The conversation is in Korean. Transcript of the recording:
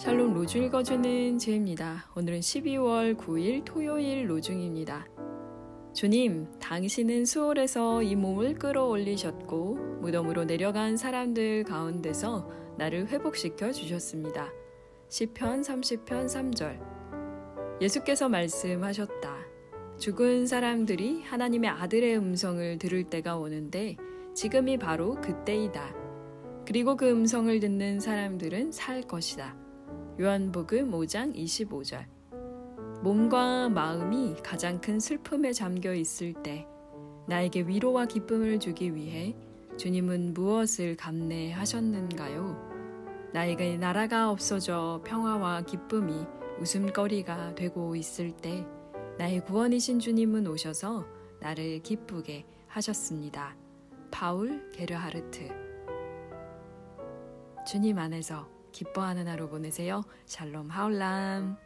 샬롬 로주 읽어주는 제입니다. 오늘은 12월 9일 토요일 로중입니다. 주님, 당신은 수월에서 이 몸을 끌어올리셨고 무덤으로 내려간 사람들 가운데서 나를 회복시켜 주셨습니다. 시편 30편 3절. 예수께서 말씀하셨다. 죽은 사람들이 하나님의 아들의 음성을 들을 때가 오는데 지금이 바로 그때이다. 그리고 그 음성을 듣는 사람들은 살 것이다. 요한복음 5장 25절. 몸과 마음이 가장 큰 슬픔에 잠겨 있을 때 나에게 위로와 기쁨을 주기 위해 주님은 무엇을 감내하셨는가요? 나에게 나라가 없어져 평화와 기쁨이 웃음거리가 되고 있을 때 나의 구원이신 주님은 오셔서 나를 기쁘게 하셨습니다. 파울 게르하르트 주님 안에서 기뻐하는 하루 보내세요. 샬롬 하울람.